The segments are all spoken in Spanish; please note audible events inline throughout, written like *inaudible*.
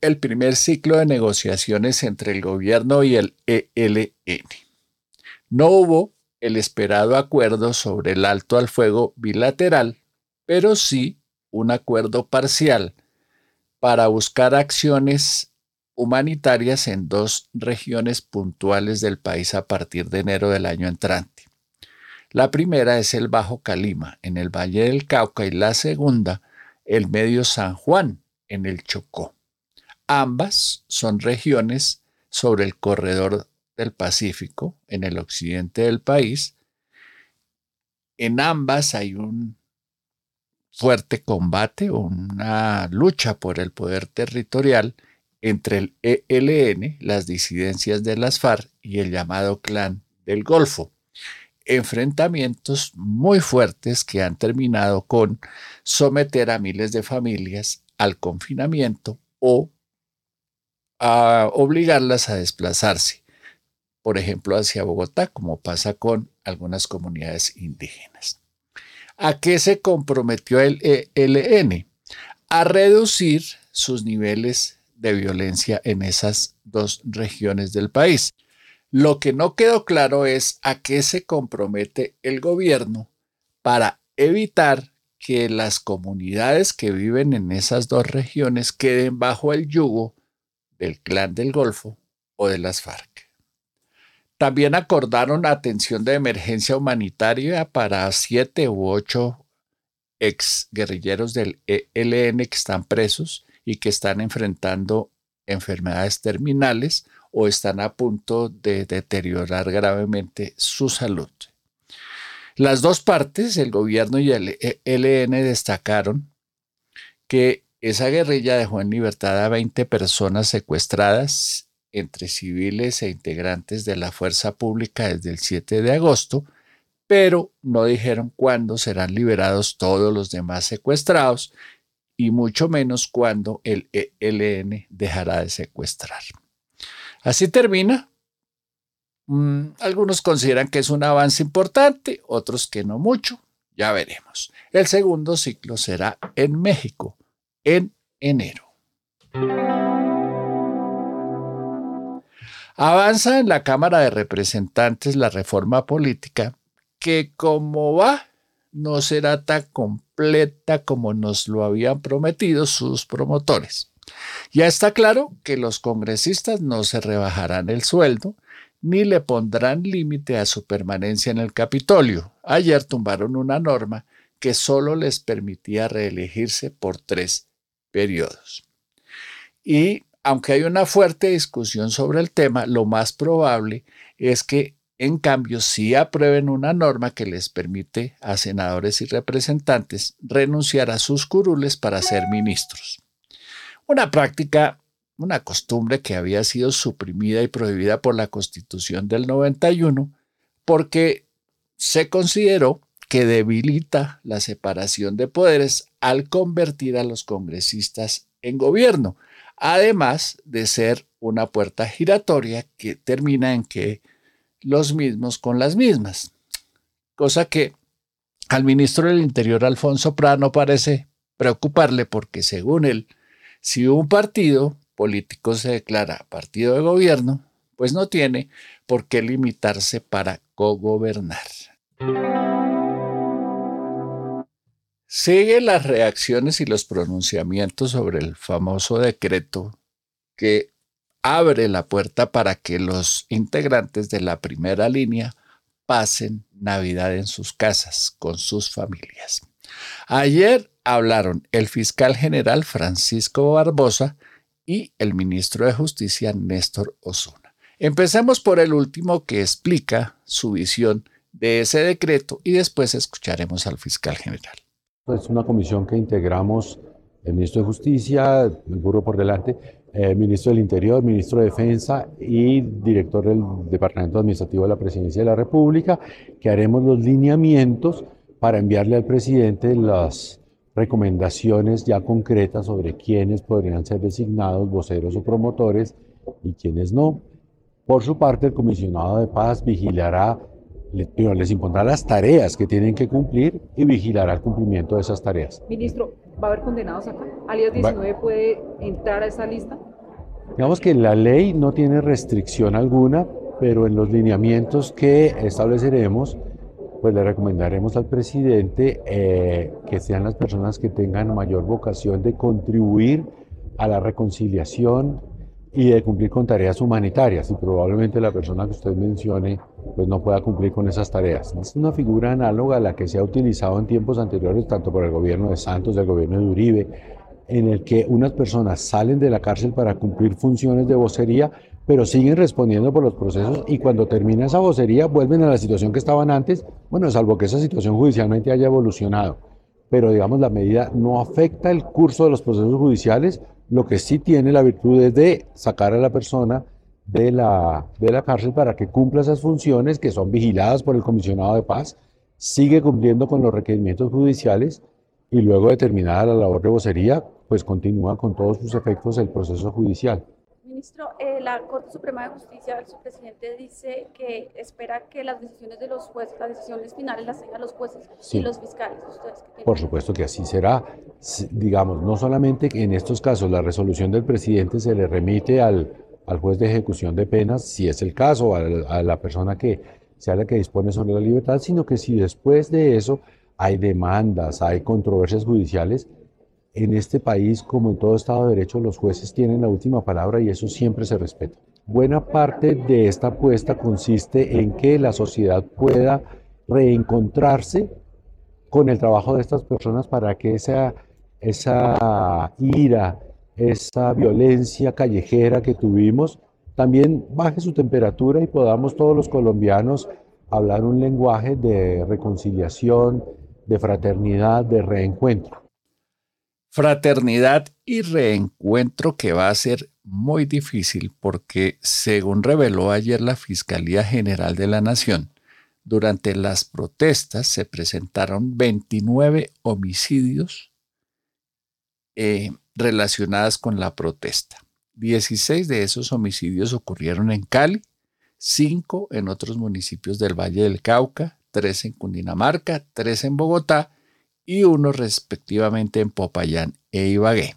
el primer ciclo de negociaciones entre el gobierno y el ELN. No hubo el esperado acuerdo sobre el alto al fuego bilateral, pero sí un acuerdo parcial para buscar acciones humanitarias en dos regiones puntuales del país a partir de enero del año entrante. La primera es el Bajo Calima, en el Valle del Cauca, y la segunda, el Medio San Juan, en el Chocó. Ambas son regiones sobre el corredor del Pacífico, en el occidente del país. En ambas hay un fuerte combate, una lucha por el poder territorial entre el ELN, las disidencias de las FARC y el llamado Clan del Golfo enfrentamientos muy fuertes que han terminado con someter a miles de familias al confinamiento o a obligarlas a desplazarse, por ejemplo, hacia Bogotá, como pasa con algunas comunidades indígenas. ¿A qué se comprometió el ELN? A reducir sus niveles de violencia en esas dos regiones del país. Lo que no quedó claro es a qué se compromete el gobierno para evitar que las comunidades que viven en esas dos regiones queden bajo el yugo del clan del Golfo o de las FARC. También acordaron atención de emergencia humanitaria para siete u ocho ex guerrilleros del ELN que están presos y que están enfrentando enfermedades terminales o están a punto de deteriorar gravemente su salud. Las dos partes, el gobierno y el ELN, destacaron que esa guerrilla dejó en libertad a 20 personas secuestradas entre civiles e integrantes de la fuerza pública desde el 7 de agosto, pero no dijeron cuándo serán liberados todos los demás secuestrados y mucho menos cuándo el ELN dejará de secuestrar. Así termina. Mm, algunos consideran que es un avance importante, otros que no mucho. Ya veremos. El segundo ciclo será en México, en enero. Avanza en la Cámara de Representantes la reforma política que como va no será tan completa como nos lo habían prometido sus promotores. Ya está claro que los congresistas no se rebajarán el sueldo ni le pondrán límite a su permanencia en el Capitolio. Ayer tumbaron una norma que solo les permitía reelegirse por tres periodos. Y aunque hay una fuerte discusión sobre el tema, lo más probable es que en cambio sí aprueben una norma que les permite a senadores y representantes renunciar a sus curules para ser ministros. Una práctica, una costumbre que había sido suprimida y prohibida por la Constitución del 91 porque se consideró que debilita la separación de poderes al convertir a los congresistas en gobierno, además de ser una puerta giratoria que termina en que los mismos con las mismas, cosa que Al ministro del Interior, Alfonso Prano, parece preocuparle porque, según él, si un partido político se declara partido de gobierno, pues no tiene por qué limitarse para cogobernar. Sigue las reacciones y los pronunciamientos sobre el famoso decreto que abre la puerta para que los integrantes de la primera línea pasen Navidad en sus casas con sus familias. Ayer hablaron el fiscal general Francisco Barbosa y el ministro de Justicia Néstor Osuna. Empecemos por el último que explica su visión de ese decreto y después escucharemos al fiscal general. Es una comisión que integramos el ministro de Justicia, el burro por delante, el ministro del Interior, ministro de Defensa y director del Departamento Administrativo de la Presidencia de la República, que haremos los lineamientos para enviarle al presidente las recomendaciones ya concretas sobre quiénes podrían ser designados voceros o promotores y quiénes no. Por su parte, el comisionado de paz vigilará les impondrá las tareas que tienen que cumplir y vigilará el cumplimiento de esas tareas. Ministro, ¿va a haber condenados acá? ¿Alias 19 puede entrar a esa lista? Digamos que la ley no tiene restricción alguna, pero en los lineamientos que estableceremos, pues le recomendaremos al presidente eh, que sean las personas que tengan mayor vocación de contribuir a la reconciliación y de cumplir con tareas humanitarias y probablemente la persona que usted mencione pues no pueda cumplir con esas tareas. Es una figura análoga a la que se ha utilizado en tiempos anteriores tanto por el gobierno de Santos, del gobierno de Uribe, en el que unas personas salen de la cárcel para cumplir funciones de vocería, pero siguen respondiendo por los procesos y cuando termina esa vocería vuelven a la situación que estaban antes, bueno, salvo que esa situación judicialmente haya evolucionado. Pero digamos, la medida no afecta el curso de los procesos judiciales, lo que sí tiene la virtud es de sacar a la persona de la, de la cárcel para que cumpla esas funciones que son vigiladas por el comisionado de paz, sigue cumpliendo con los requerimientos judiciales y luego de terminada la labor de vocería, pues continúa con todos sus efectos el proceso judicial. Ministro, eh, la Corte Suprema de Justicia, su presidente dice que espera que las decisiones de los jueces, las decisiones finales las tengan los jueces y los fiscales. Por supuesto que así será. Digamos, no solamente en estos casos la resolución del presidente se le remite al, al juez de ejecución de penas, si es el caso, a, la persona que sea la que dispone sobre la libertad, sino que si después de eso hay demandas, hay controversias judiciales, en este país, como en todo Estado de Derecho, los jueces tienen la última palabra y eso siempre se respeta. Buena parte de esta apuesta consiste en que la sociedad pueda reencontrarse con el trabajo de estas personas para que esa, esa ira, esa violencia callejera que tuvimos, también baje su temperatura y podamos todos los colombianos hablar un lenguaje de reconciliación, de fraternidad, de reencuentro. Fraternidad y reencuentro que va a ser muy difícil porque, según reveló ayer la Fiscalía General de la Nación, durante las protestas se presentaron 29 homicidios eh, relacionados con la protesta. 16 de esos homicidios ocurrieron en Cali, 5 en otros municipios del Valle del Cauca, 3 en Cundinamarca, 3 en Bogotá y uno respectivamente en Popayán e Ibagué.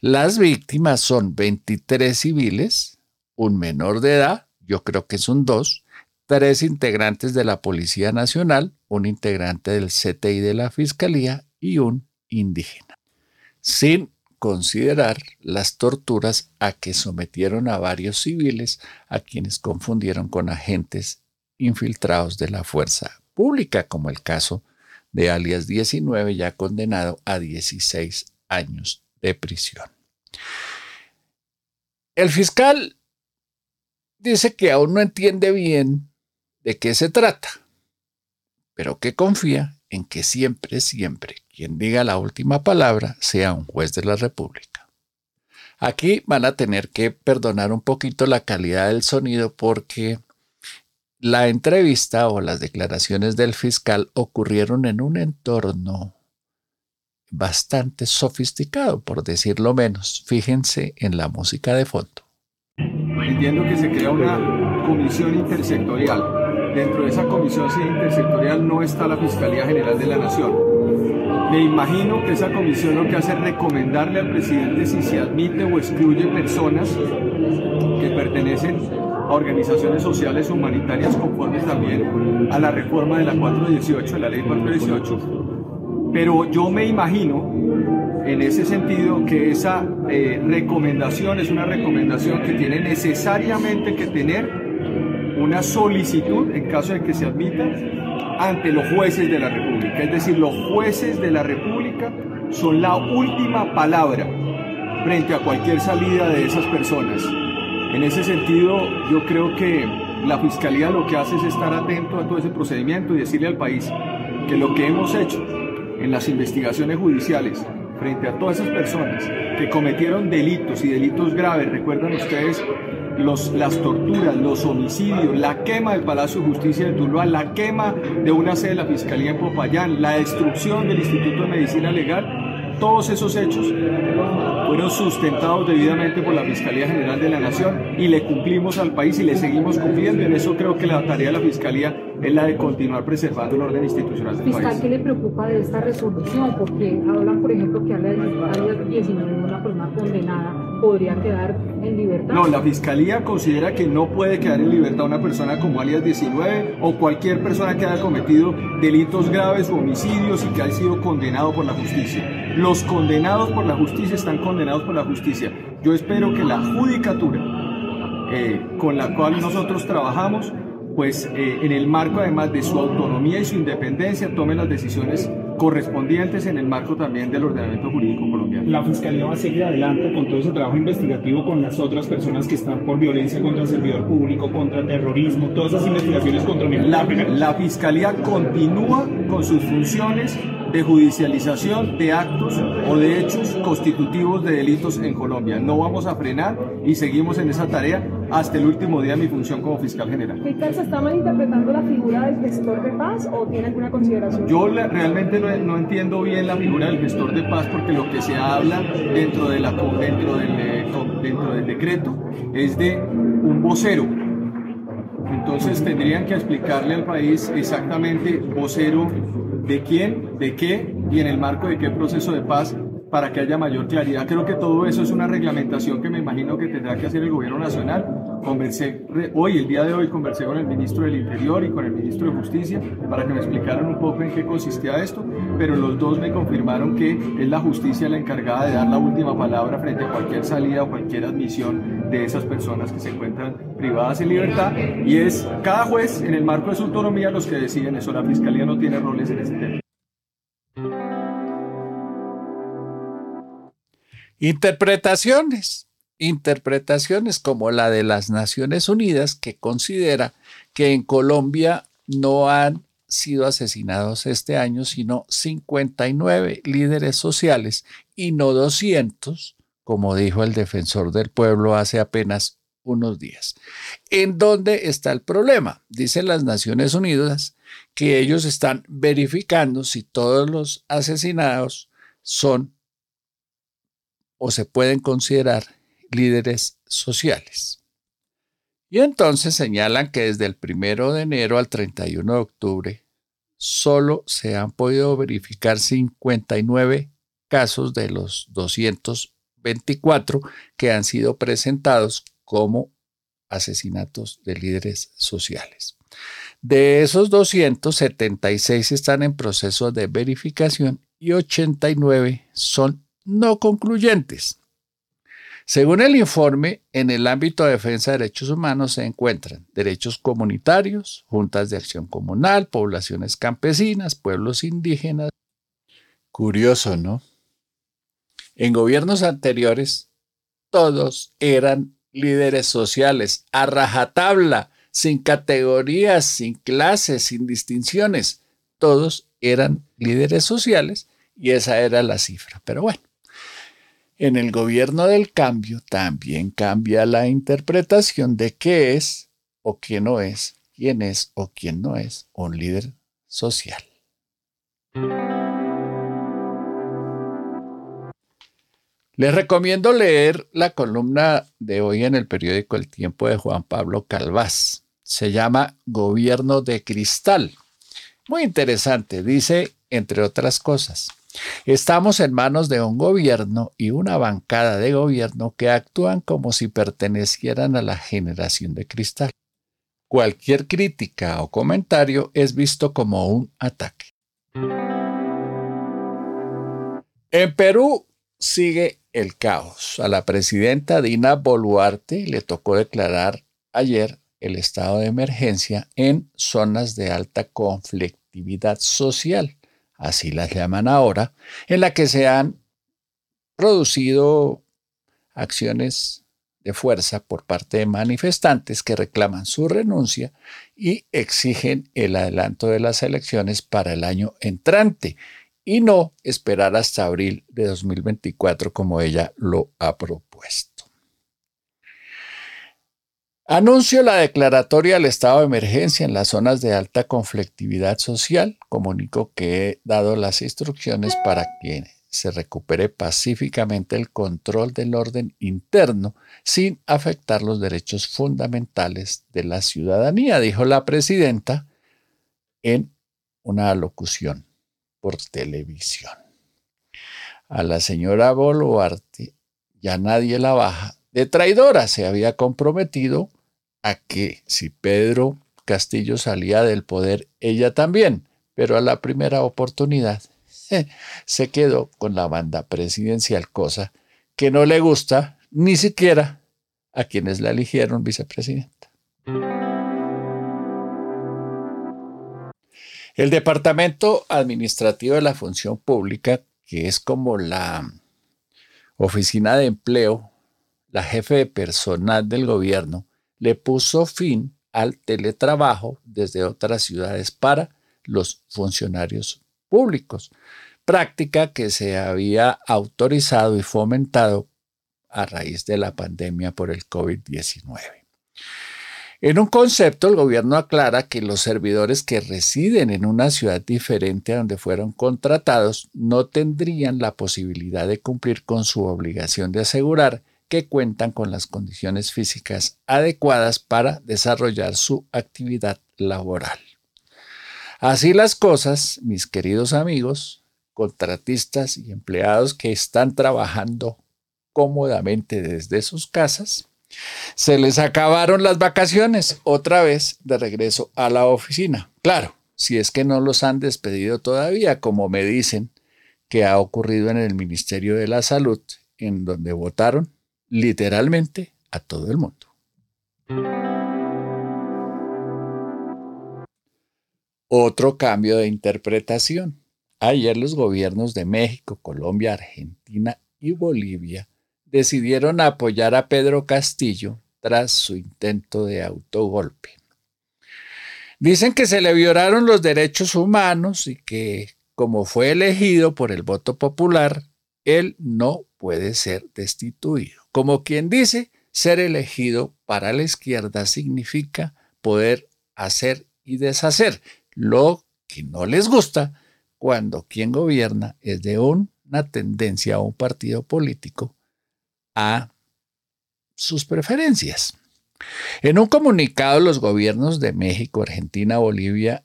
Las víctimas son 23 civiles, un menor de edad, yo creo que son dos, tres integrantes de la Policía Nacional, un integrante del CTI de la Fiscalía y un indígena, sin considerar las torturas a que sometieron a varios civiles a quienes confundieron con agentes infiltrados de la fuerza pública, como el caso de alias 19, ya condenado a 16 años de prisión. El fiscal dice que aún no entiende bien de qué se trata, pero que confía en que siempre, siempre quien diga la última palabra sea un juez de la República. Aquí van a tener que perdonar un poquito la calidad del sonido porque la entrevista o las declaraciones del fiscal ocurrieron en un entorno bastante sofisticado, por decirlo menos. Fíjense en la música de fondo. Entiendo que se crea una comisión intersectorial dentro de esa comisión intersectorial no está la Fiscalía General de la Nación. Me imagino que esa comisión lo que hace es recomendarle al presidente si se admite o excluye personas que pertenecen a organizaciones sociales humanitarias conformes también a la reforma de la 418, de la ley 418. Pero yo me imagino en ese sentido que esa eh, recomendación es una recomendación que tiene necesariamente que tener una solicitud en caso de que se admita ante los jueces de la República. Es decir, los jueces de la República son la última palabra frente a cualquier salida de esas personas. En ese sentido, yo creo que la Fiscalía lo que hace es estar atento a todo ese procedimiento y decirle al país que lo que hemos hecho en las investigaciones judiciales frente a todas esas personas que cometieron delitos y delitos graves, recuerdan ustedes los, las torturas, los homicidios, la quema del Palacio de Justicia de Tuluá, la quema de una sede de la Fiscalía en Popayán, la destrucción del Instituto de Medicina Legal, todos esos hechos fueron sustentados debidamente por la Fiscalía General de la Nación y le cumplimos al país y le seguimos cumpliendo. En eso creo que la tarea de la Fiscalía es la de continuar preservando el orden institucional del Fiscal, país. ¿qué le preocupa de esta resolución? Porque hablan, por ejemplo, que área 19 una persona condenada podría quedar en libertad. No, la Fiscalía considera que no puede quedar en libertad una persona como alias 19 o cualquier persona que haya cometido delitos graves o homicidios y que haya sido condenado por la justicia. Los condenados por la justicia están condenados por la justicia. Yo espero que la judicatura eh, con la cual nosotros trabajamos, pues eh, en el marco además de su autonomía y su independencia, tome las decisiones correspondientes en el marco también del ordenamiento jurídico colombiano. La Fiscalía va a seguir adelante con todo ese trabajo investigativo con las otras personas que están por violencia contra el servidor público, contra terrorismo, todas esas investigaciones contra la, la Fiscalía continúa con sus funciones de judicialización de actos o de hechos constitutivos de delitos en Colombia. No vamos a frenar y seguimos en esa tarea hasta el último día de mi función como fiscal general. ¿Fiscal, se está malinterpretando la figura del gestor de paz o tiene alguna consideración? Yo la, realmente no, no, entiendo bien la figura del gestor de paz porque lo que se habla dentro, de la, dentro, del, dentro del decreto es de un vocero. Entonces tendrían que explicarle al país exactamente vocero de quién, de qué y en el marco de qué proceso de paz para que haya mayor claridad. Creo que todo eso es una reglamentación que me imagino que tendrá que hacer el gobierno nacional. Conversé hoy, el día de hoy, conversé con el ministro del Interior y con el ministro de Justicia para que me explicaran un poco en qué consistía esto, pero los dos me confirmaron que es la justicia la encargada de dar la última palabra frente a cualquier salida o cualquier admisión de esas personas que se encuentran privadas en libertad y es cada juez en el marco de su autonomía los que deciden eso. La Fiscalía no tiene roles en ese tema. Interpretaciones, interpretaciones como la de las Naciones Unidas que considera que en Colombia no han sido asesinados este año, sino 59 líderes sociales y no 200, como dijo el defensor del pueblo hace apenas unos días. ¿En dónde está el problema? Dicen las Naciones Unidas que ellos están verificando si todos los asesinados son o se pueden considerar líderes sociales. Y entonces señalan que desde el 1 de enero al 31 de octubre solo se han podido verificar 59 casos de los 224 que han sido presentados como asesinatos de líderes sociales. De esos 276 están en proceso de verificación y 89 son no concluyentes. Según el informe, en el ámbito de defensa de derechos humanos se encuentran derechos comunitarios, juntas de acción comunal, poblaciones campesinas, pueblos indígenas. Curioso, ¿no? En gobiernos anteriores, todos eran líderes sociales, a rajatabla, sin categorías, sin clases, sin distinciones. Todos eran líderes sociales y esa era la cifra. Pero bueno, en el gobierno del cambio también cambia la interpretación de qué es o qué no es, quién es o quién no es un líder social. Les recomiendo leer la columna de hoy en el periódico El Tiempo de Juan Pablo Calvás Se llama Gobierno de Cristal. Muy interesante, dice, entre otras cosas, estamos en manos de un gobierno y una bancada de gobierno que actúan como si pertenecieran a la generación de cristal. Cualquier crítica o comentario es visto como un ataque. En Perú sigue el caos. A la presidenta Dina Boluarte le tocó declarar ayer el estado de emergencia en zonas de alta conflictividad social, así las llaman ahora, en la que se han producido acciones de fuerza por parte de manifestantes que reclaman su renuncia y exigen el adelanto de las elecciones para el año entrante y no esperar hasta abril de 2024 como ella lo ha propuesto. Anuncio la declaratoria del estado de emergencia en las zonas de alta conflictividad social. Comunico que he dado las instrucciones para que se recupere pacíficamente el control del orden interno sin afectar los derechos fundamentales de la ciudadanía, dijo la presidenta en una alocución por televisión. A la señora Boluarte ya nadie la baja de traidora. Se había comprometido a que si Pedro Castillo salía del poder, ella también, pero a la primera oportunidad *laughs* se quedó con la banda presidencial, cosa que no le gusta ni siquiera a quienes la eligieron vicepresidenta. El Departamento Administrativo de la Función Pública, que es como la oficina de empleo, la jefe de personal del gobierno, le puso fin al teletrabajo desde otras ciudades para los funcionarios públicos, práctica que se había autorizado y fomentado a raíz de la pandemia por el COVID-19. En un concepto, el gobierno aclara que los servidores que residen en una ciudad diferente a donde fueron contratados no tendrían la posibilidad de cumplir con su obligación de asegurar que cuentan con las condiciones físicas adecuadas para desarrollar su actividad laboral. Así las cosas, mis queridos amigos, contratistas y empleados que están trabajando cómodamente desde sus casas, se les acabaron las vacaciones, otra vez de regreso a la oficina. Claro, si es que no los han despedido todavía, como me dicen que ha ocurrido en el Ministerio de la Salud, en donde votaron literalmente a todo el mundo. Otro cambio de interpretación. Ayer los gobiernos de México, Colombia, Argentina y Bolivia decidieron apoyar a Pedro Castillo tras su intento de autogolpe. Dicen que se le violaron los derechos humanos y que, como fue elegido por el voto popular, él no puede ser destituido. Como quien dice, ser elegido para la izquierda significa poder hacer y deshacer, lo que no les gusta cuando quien gobierna es de una tendencia o un partido político a sus preferencias. En un comunicado, los gobiernos de México, Argentina, Bolivia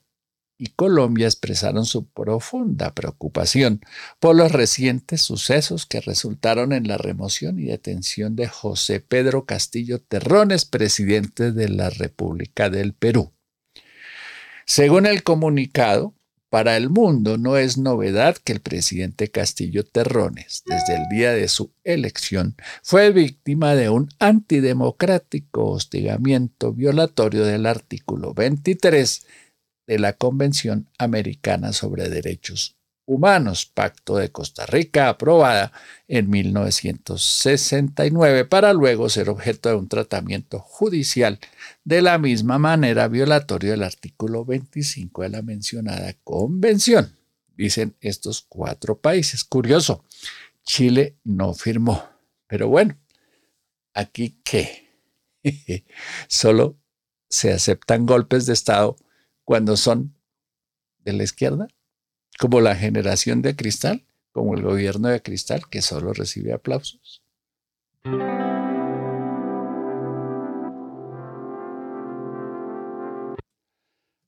y Colombia expresaron su profunda preocupación por los recientes sucesos que resultaron en la remoción y detención de José Pedro Castillo Terrones, presidente de la República del Perú. Según el comunicado, para el mundo no es novedad que el presidente Castillo Terrones, desde el día de su elección, fue víctima de un antidemocrático hostigamiento violatorio del artículo 23 de la Convención Americana sobre Derechos Humanos, Pacto de Costa Rica, aprobada en 1969 para luego ser objeto de un tratamiento judicial de la misma manera violatorio del artículo 25 de la mencionada convención. Dicen estos cuatro países. Curioso, Chile no firmó. Pero bueno, aquí qué. *laughs* Solo se aceptan golpes de Estado cuando son de la izquierda como la generación de cristal, como el gobierno de cristal, que solo recibe aplausos.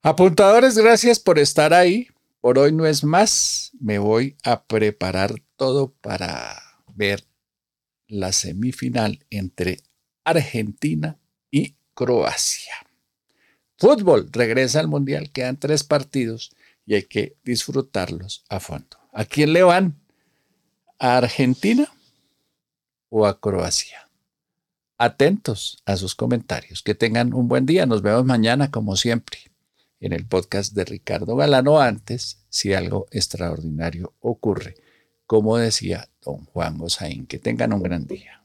Apuntadores, gracias por estar ahí. Por hoy no es más. Me voy a preparar todo para ver la semifinal entre Argentina y Croacia. Fútbol, regresa al Mundial, quedan tres partidos y hay que disfrutarlos a fondo. ¿A quién le van? ¿A Argentina o a Croacia? Atentos a sus comentarios. Que tengan un buen día. Nos vemos mañana como siempre en el podcast de Ricardo Galano antes si algo extraordinario ocurre. Como decía don Juan Gosaín, que tengan un gran día.